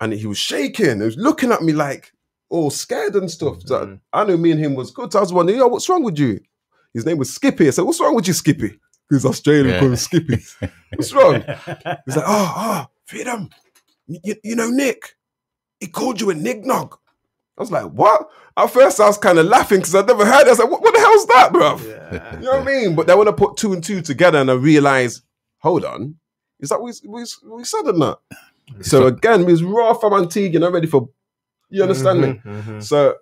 and he was shaking. He was looking at me like all scared and stuff. So mm-hmm. I knew me and him was good. So I was wondering, yo, what's wrong with you? His name was Skippy. I said, what's wrong with you, Skippy? He's Australian, Yeah. called Skippy. What's wrong? (laughs) He's like, oh, oh, freedom. You, you know, Nick, he called you a nignog. I was like, what? At first, I was kind of laughing because I'd never heard it. I was like, what, what the hell's that, bruv? You know what I mean? But then when I put two and two together and I realized, hold on, is that what we, we, we said or not? So again, we was raw from Antigua, you know, ready for, you understand me? Mhm, mhm. So,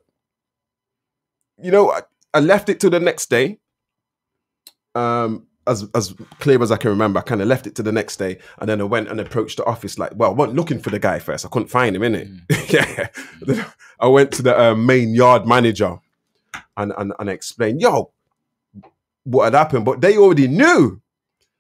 you know, I, I left it to the next day. Um, as as clear as I can remember, I kind of left it to the next day, and then I went and approached the office. Like, well, I wasn't looking for the guy first. I couldn't find him in it. (laughs) yeah, I went to the uh, main yard manager, and and and I explained, yo, what had happened, but they already knew.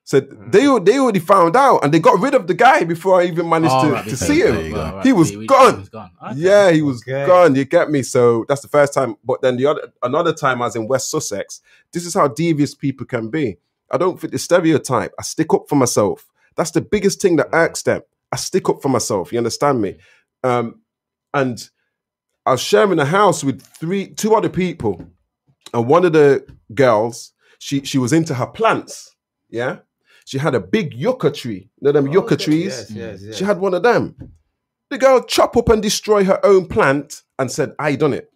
Said mm. they they already found out, and they got rid of the guy before I even managed Oh, to, right, to see him. there you. Right, He was he- he gone. was gone. Yeah, he was Okay. gone. You get me? So that's the first time. But then the other another time I was in West Sussex. This is how devious people can be. I don't fit the stereotype. I stick up for myself. That's the biggest thing that mm. irks them. I stick up for myself. You understand me? Mm. Um, and I was sharing a house with three, two other people, and one of the girls, she she was into her plants. Yeah, she had a big yucca tree. You know them yucca okay. trees. Yes, yes, yes. She had one of them. The girl chop up and destroy her own plant and said, "I done it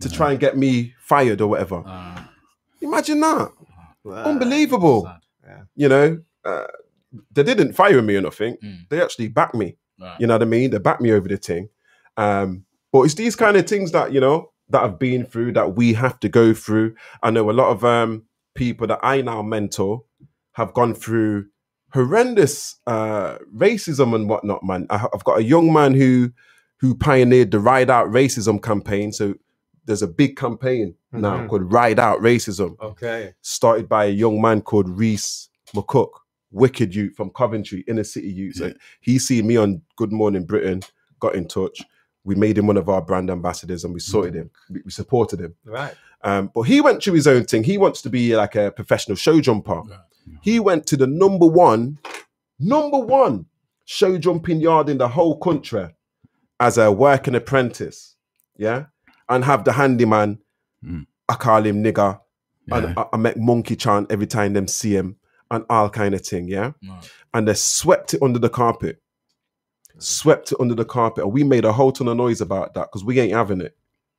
to try and get me fired or whatever." Imagine that. Unbelievable. You know, uh, they didn't fire me or nothing. They actually backed me. Right. You know what I mean? They backed me over the thing. Um, but it's these kind of things that, you know, that I've been through that we have to go through. I know a lot of um, people that I now mentor have gone through horrendous uh, racism and whatnot, man. I, I've got a young man who who pioneered the Ride Out Racism campaign. So there's a big campaign now Mhm. called Ride Out Racism Okay. started by a young man called Reese McCook, wicked youth from Coventry, inner city youth. So he seen me on Good Morning Britain, got in touch. We made him one of our brand ambassadors and we sorted him. We, supported him. Right. Um, but he went through his own thing. He wants to be like a professional show jumper. He went to the number one, number one show jumping yard in the whole country as a working apprentice. Yeah. And have the handyman, I call him nigger. And I, I make monkey chant every time them see him and all kind of thing. Yeah. And they swept it under the carpet. Swept it under the carpet. And we made a whole ton of noise about that because we ain't having it.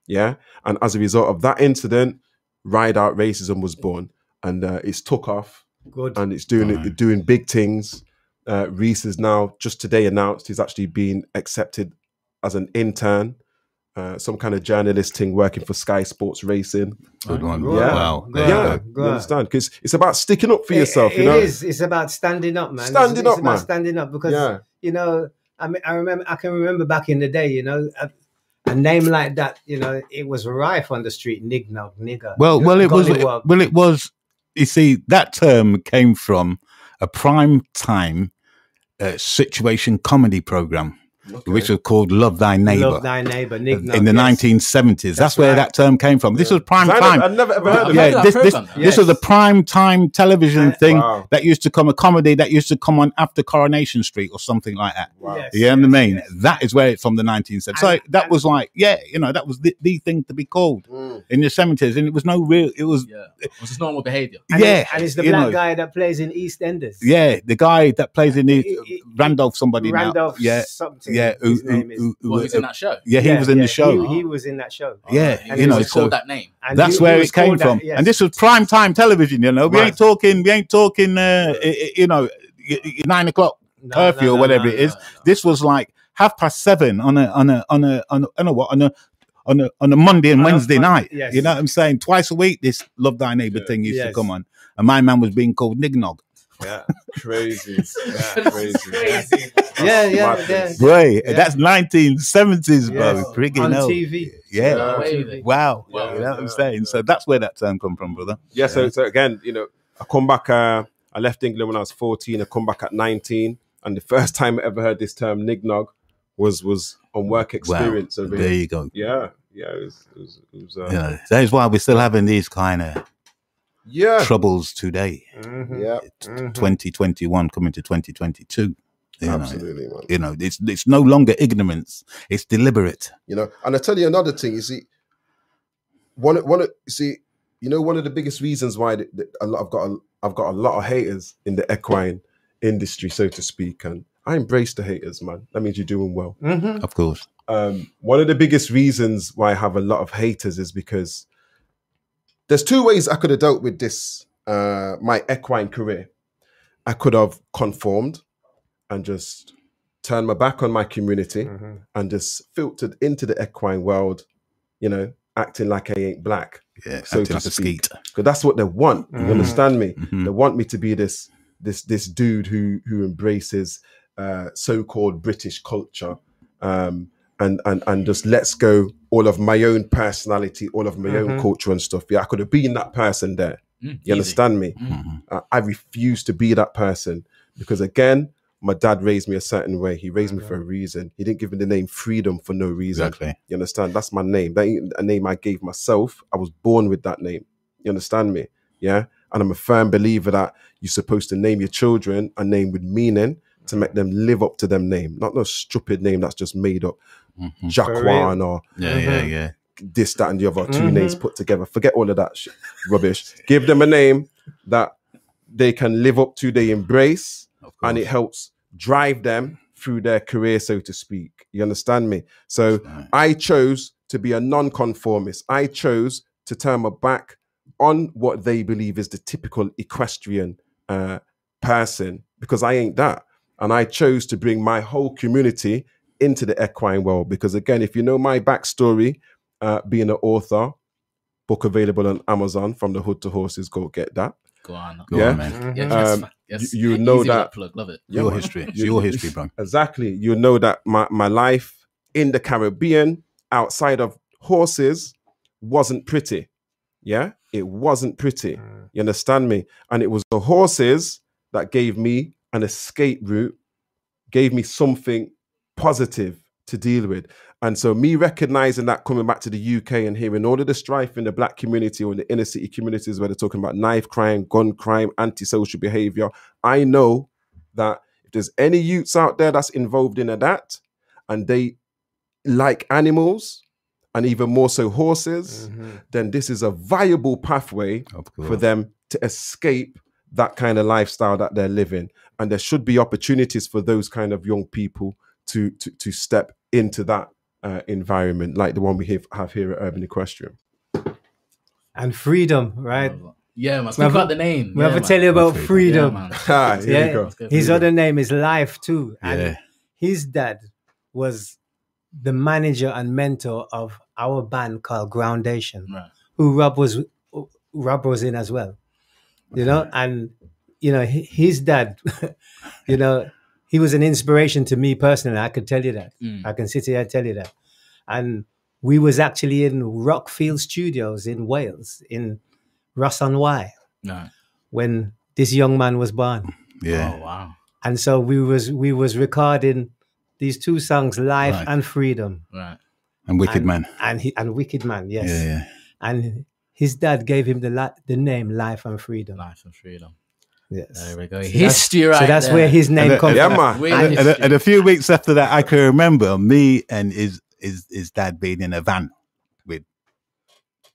Yeah. And as a result of that incident, Ride Out Racism was born and uh, it's took off. Good. And it's doing it, doing big things. Uh, Reese is now just today announced he's actually been accepted as an intern, uh, some kind of journalist thing working for Sky Sports Racing. Good one. Yeah, Wow. There yeah. you go. You understand? Because it's about sticking up for yourself. It- you know, it is. It's about standing up, man. Standing it's, up, about man. Standing up because Yeah. you know I mean, I remember, I can remember back in the day, you know, a, a name like that, you know, it was rife on the street, nignog, nigger. Well, well, it was. Well, it was. You see, that term came from a prime time uh, situation comedy program, which was called "Love Thy Neighbor." Love thy neighbor, nignog. in the yes. 1970s. That's, That's where right. that term came from. This was prime I time. never, I never ever heard of yeah, that. this, this, program. this was a prime time television thing Wow. that used to come, a comedy that used to come on after Coronation Street or something like that. Wow. Yes, You know what I yes, mean? yes. That is where it's from the 1970s. So that and- was like, yeah, you know, that was the, the thing to be called Mm. in the 70s. And it was no real, it was, Yeah, it was just normal behavior. And yeah. it- and it's the black know, guy that plays in EastEnders. Yeah, the guy that plays in the He- he- Randolph somebody now. Randolph Yeah, something. Yeah. Who, his who, name is. who- who- Well, he's in that show. yeah, he was in the show. He, he was in that show. yeah, And you he know, It's so called that name. And that's he- he where was it came called that, from. yes. And this was prime time television, you know. We Right. ain't talking, we ain't talking, uh, i- i- you know, y- y- nine o'clock No, curfew no, or whatever no, it is. no, no. This was like half past seven on a on a on a on a, on a what on a on a on a Monday and Wednesday Mon- night. yes. You know what I'm saying? Twice a week, this love thy neighbor thing used to come on, and my man was being called Nignog. Yeah, crazy. (laughs) Yeah, crazy. Yeah, yeah, Madness. yeah. Boy, Yeah. that's 1970s, bro. Yes. Freaking on hell. TV. Yeah. Yeah. Wavy. Wow. Yeah, you know what I'm saying? yeah. So that's where that term come from, brother. Yeah, so, so again, you know, I come back. Uh, I left England when I was fourteen. I come back at nineteen, and the first time I ever heard this term "nignog" was was on work experience. wow. over There you go. Yeah, yeah, it was. It was, it was uh, You know, that is why we're still having these kind of yeah, troubles today. Mhm. yeah, It's Mhm. 2021 coming to 2022. You know, Absolutely, man. you know, it's it's no longer ignorance; it's deliberate. You know, and I tell you another thing. You see, one one of- you see, you know, one of the biggest reasons why the, the, a lot, I've got a, I've got a lot of haters in the equine industry, so to speak, and I embrace the haters, man. That means you're doing well. Mhm. Of course, um, one of the biggest reasons why I have a lot of haters is because there's two ways I could have dealt with this, uh, my equine career. I could have conformed and just turned my back on my community Mhm. and just filtered into the equine world, you know, acting like I ain't black. yeah, So acting to like a speak. skeet. Because that's what they want. You Mhm. understand me? Mhm. They want me to be this this this dude who who embraces uh, so-called British culture, um, and and and just lets go all of my own personality, all of my own Mhm. culture and stuff. Yeah, I could have been that person there. Mm, You understand me? Mhm. Uh, I refuse to be that person because again, my dad raised me a certain way. He raised me for a reason. He didn't give me the name freedom for no reason. Exactly. You understand? That's my name. That ain't a name I gave myself. I was born with that name. You understand me? Yeah. And I'm a firm believer that you're supposed to name your children a name with meaning to make them live up to them name, not no stupid name that's just made up. Mhm. Jaquan or Yeah, yeah, yeah. this, that, and the other, 2 Mhm. names put together. Forget all of that shit, rubbish. Give them a name that they can live up to, they embrace, and it helps drive them through their career, so to speak. You understand me? So Right. I chose to be a non-conformist. I chose to turn my back on what they believe is the typical equestrian uh, person because I ain't that, and I chose to bring my whole community into the equine world. Because again, if you know my backstory, uh, being an author, book available on Amazon from the hood to horses, go get that. Go on. Go Yeah. on, man. Yeah, yes, Um, yes. you- you know Easy that- plug. Love it. Your man. history. It's You- your history, bro. Exactly. You know that my, my life in the Caribbean outside of horses wasn't pretty. Yeah, it wasn't pretty. Mm. You understand me? And it was the horses that gave me an escape route, gave me something positive to deal with. And so, me recognizing that coming back to the UK and hearing all of the strife in the black community or in the inner city communities where they're talking about knife crime, gun crime, antisocial behavior, I know that if there's any youths out there that's involved in that and they like animals and even more so horses, Mhm. then this is a viable pathway for them to escape that kind of lifestyle that they're living. And there should be opportunities for those kind of young people to to, to step into that uh, environment, like the one we have, have here at Urban Equestrian. And freedom, right? Yeah, man. We Speak have a- about the name. We yeah, have to tell you about Freedom. freedom. Yeah, man. (laughs) Ah, here Yeah, we go. His freedom. other name is Life too, and Yeah. his dad was the manager and mentor of our band called Groundation, Right. who Rob was Rob was in as well. You know, and you know his dad, (laughs) you know, he was an inspiration to me personally. I could tell you that. Mm. I can sit here and tell you that. And we was actually in Rockfield Studios in Wales, in Ross on Wye, No. when this young man was born. Yeah. Oh wow. And so we was we was recording these two songs, Life Right. and Freedom. Right. And Wicked and, Man. And he and Wicked Man, yes. Yeah, yeah. And his dad gave him the li- the name Life and Freedom. Life and Freedom. Yes. There we go. So History that's, right So that's there. where his name And, comes from. man. And, and, and a few weeks after that, I can remember me and his his his dad being in a van with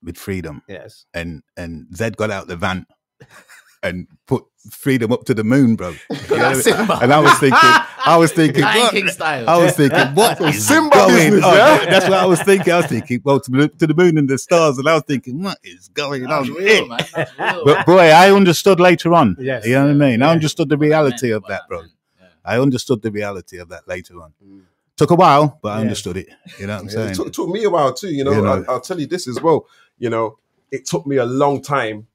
with Freedom, Yes. and and Zed got out the van (laughs) and put Freedom up to the moon, bro. You know I mean? And I was thinking, I was (laughs) thinking, what? Style. I was thinking, (laughs) what is Simba going business, on? yeah? That's what I was thinking. I was thinking, well, to the, to the moon and the stars, and I was thinking, what is going That's on real, man. That's real. But boy, I understood later on. Yes. You know what I mean? I understood the reality of that, bro. yeah. I understood the reality of that later on. Mm. Took a while, but I Yes. understood it. You know what I'm saying? it took, took me a while too. You know, You know. I, I'll tell you this as well. You know, it took me a long time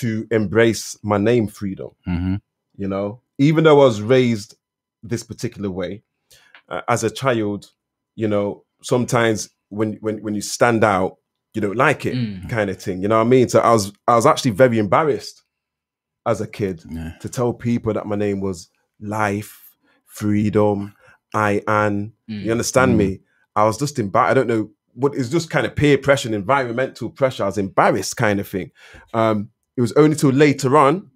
to embrace my name freedom. hmm You know, even though I was raised this particular way uh, as a child, you know, sometimes when when when you stand out, you don't like it, Mm. kind of thing. You know what I mean? So I was I was actually very embarrassed as a kid Yeah. to tell people that my name was Life, Freedom, I An. Mm. You understand me? I was just embarrassed. I don't know what is it's just kind of peer pressure and environmental pressure. I was embarrassed, kind of thing. Um, it was only till later on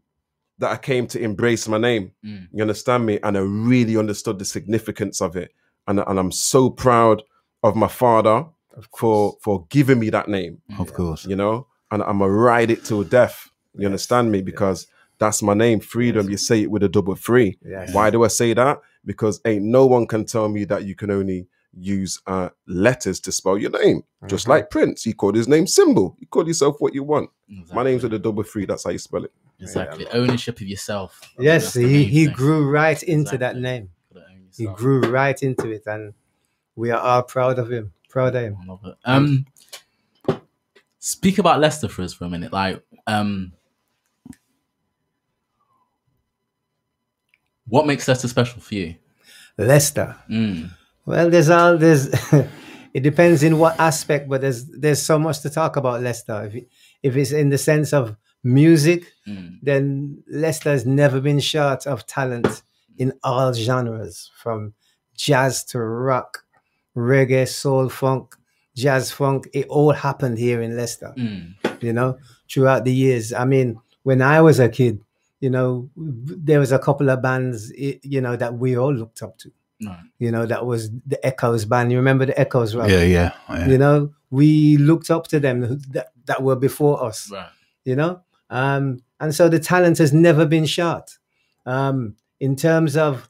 that I came to embrace my name. Mm. You understand me? And I really understood the significance of it. And, and I'm so proud of my father for for giving me that name Of course. you know, and I'm gonna ride it till death. You understand me? Because that's my name, freedom. You say it with a double three. Yes. Why do I say that? Because ain't no one can tell me that you can only use uh, letters to spell your name. Just Mm-hmm. like Prince, he called his name symbol. You call yourself what you want. My name's with a double three. That's how you spell it. Exactly. Ownership of yourself. Yes, That's the he, he thing. grew right into that name. He grew right into it, and we are all proud of him. Proud of him. I love it. Um, speak about Leicester for us for a minute. Like, um, what makes Leicester special for you? Leicester. Mm. Well, there's all there's. (laughs) it depends in what aspect, but there's there's so much to talk about Leicester. If if it's in the sense of music, Mm. then Leicester has never been short of talent in all genres, from jazz to rock, reggae, soul, funk, jazz, funk. It all happened here in Leicester. Mm. you know, throughout the years. I mean, when I was a kid, you know, there was a couple of bands, you know, that we all looked up to. Right. You know, that was the Echoes band. You remember the Echoes, right? Yeah, yeah. yeah. You know, we looked up to them that, that were before us. Right. You know, um, and so the talent has never been shot. Um, in terms of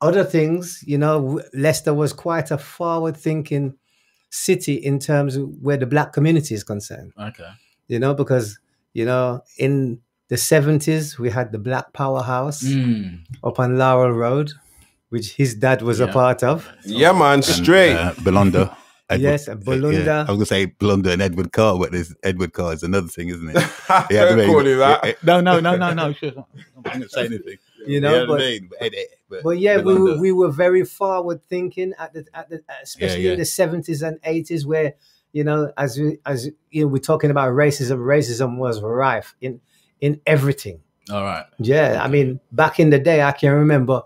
other things, you know, w- Leicester was quite a forward-thinking city in terms of where the black community is concerned Okay. you know, because you know, in the seventies we had the Black Powerhouse Mm. up on Laurel Road, which his dad was a part of. Yeah, man, And, straight. Uh, Belinda. Yes, and Belinda. I was gonna say Belinda and Edward Carr, but there's Edward Carr is another thing, isn't it? (laughs) Don't I mean, call it that. eh, No, no, no, no, no. Sure, I'm not gonna say anything. (laughs) You know, what but- I mean? But, but, But yeah, we were, we were very forward thinking at the at the especially yeah. in the seventies and eighties, where you know, as we as you know, we're talking about racism. Racism was rife in in everything. All right. Yeah, I mean, back in the day, I can remember,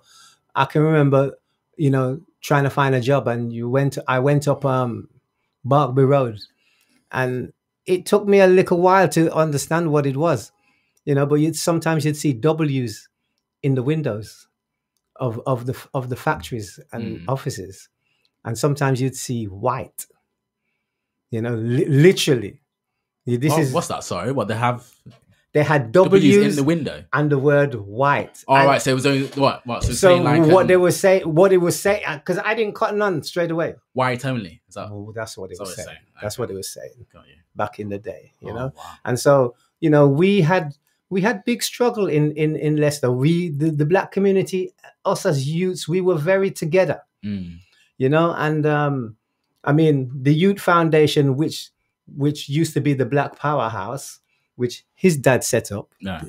I can remember, you know, trying to find a job, and you went. I went up um, Barkby Road, and it took me a little while to understand what it was, you know. But you'd sometimes you'd see W's in the windows of of the of the factories and Mm. offices, and sometimes you'd see white. You know, li- literally. This Oh, is what's that? Sorry. What they have they had W's W's, in the window. and the word white. All right. And- So it was only what? What? So, so like what um, they were saying, what it was saying, because I didn't cotton on straight away. white only. Is that? Oh, that's what it was saying. saying. That's Okay. what it was saying Got you. back in the day, you Oh, know. wow. And so, you know, we had we had big struggle in in in Leicester. We the, the black community, us as youths, we were very together, Mm. you know. And um, I mean, the Youth Foundation, which which used to be the Black Powerhouse, which his dad set up, No.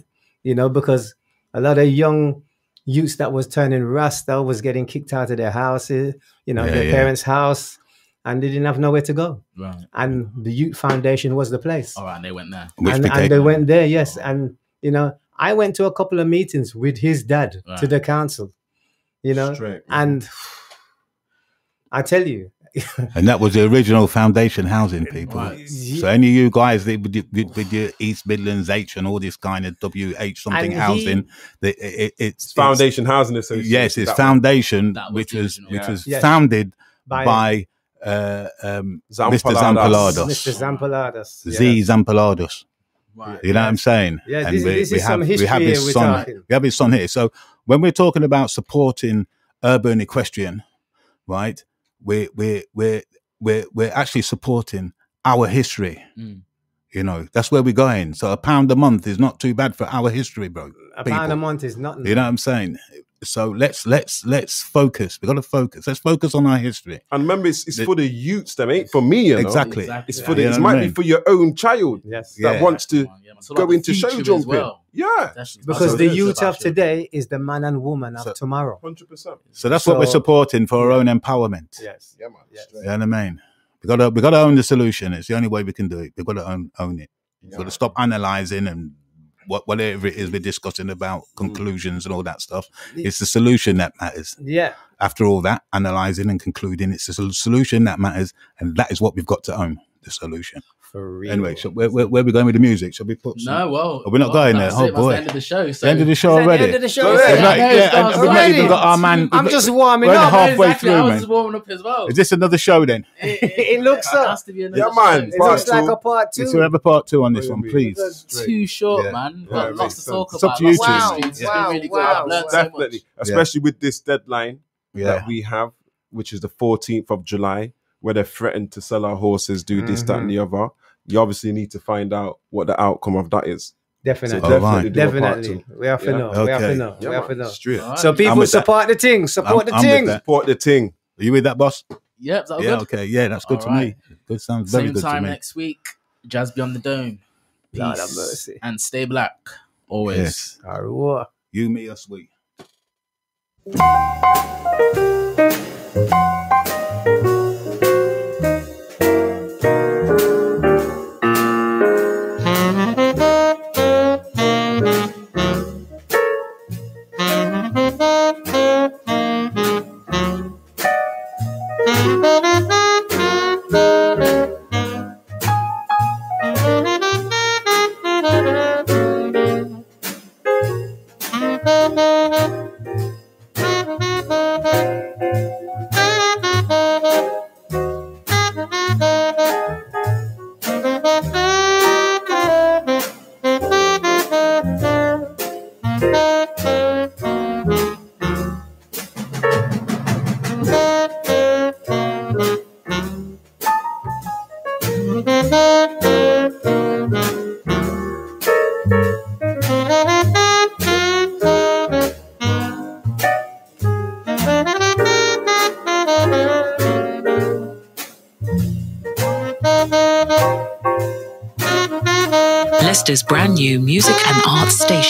you know, because a lot of young youths that was turning rasta was getting kicked out of their houses, you know, Yeah, their yeah. parents' house, and they didn't have nowhere to go. Right. And the Youth Foundation was the place. All right, and they went there. Which and, became- and they went there, yes. And you know, I went to a couple of meetings with his dad to the council, you know, Straight. and (sighs) I tell you, (laughs) And that was the original foundation housing people. So any of you guys that with, your- with, with your East Midlands H and all this kind of WH something And he- housing, the, it, it's It's Foundation Housing Association. Yes, it's that foundation, was which was original. which Yeah. was Yes. founded By- by, uh, um, Mr. Zampaladus. Zampaladus, Mr. Zampaladus, Z. Zampaladus. Right. You know what I'm saying? Yeah, And this- we, this we is some have, we have history his we're son. talking. We have his son here. So when we're talking about supporting urban equestrian, right? We're we're we're we're we're actually supporting our history. Mm. You know, that's where we're going. So a pound a month is not too bad for our history, bro. a people. pound a month is nothing. You know what I'm saying? So let's let's let's focus. We got to focus. Let's focus on our history. And remember, it's, it's The- for the youths, them ain't for me. You know? Exactly. Exactly. It's for the. You know It what I might be for your own child Yes. that Yeah. wants to Yeah. So go like into show jumping. well. Yeah, That's- because the what it is youth of today is the man and woman of So- tomorrow. hundred percent. So that's what we're supporting for our own empowerment. Yes. Yeah, man. Yes. You know what I mean? We got to we got to own the solution. It's the only way we can do it. We got to own own it. We got to stop analyzing and what whatever it is we're discussing about mm. conclusions and all that stuff. It's the solution that matters. Yeah. After all that analyzing and concluding, it's the solution that matters, and that is what we've got to own. The solution. For real. Anyway, so where, where, where are we going with the music? Shall we put? Some, No, well, oh, Are we not well, going there? Oh, it. Boy. the end of the show. So the end of the show Is that the already. end of the show? Go Is ahead. that- We've not- Yeah, yeah, it's and we've not even got our man. I'm just warming We're up. halfway exactly. through, I was man. just warming up as well. Is this another show then? (laughs) It, It looks it has to be another Yeah, man. show. It Part looks like a part two. Let's have a part two on this one, do you mean? please. Too short, man. Got lots to sense. talk It's up about. to you lots two. Wow, wow, been really good. wow, I've learned wow. so much. Definitely, especially with this deadline that we have, which is the 14th of July, where they threatened to sell our horses, do this, that, and the Mm-hmm. other. You obviously need to find out what the outcome of that is. Definitely. So Oh, definitely right. do a part Definitely. We have to Yeah. know. We have Okay. to know. Yeah, we have to know. Straight. So people with that. support the thing. Support I'm- the I'm thing. Support the thing. Are you with that, boss? Yep, that all Yeah, good? okay. Yeah, that's good All to right. me. Good sounds very Same good to time me. next week. Jazz Beyond the Dome. Peace. Lord have mercy. And stay black. Always. Yes. Arua. You, me, or sweet.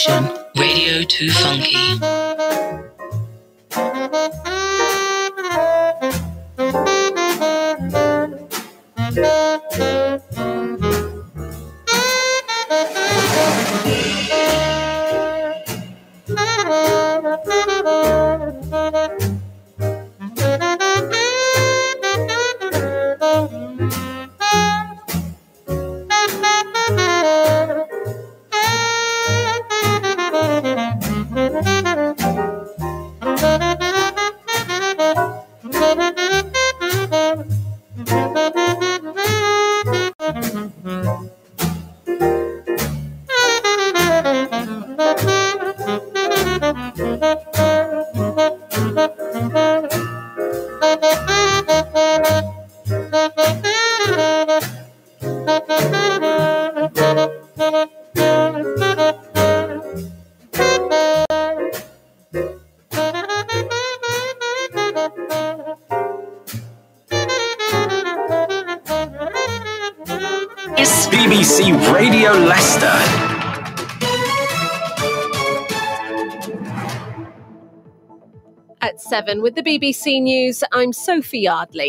Arts 7 with the BBC News, I'm Sophie Yardley.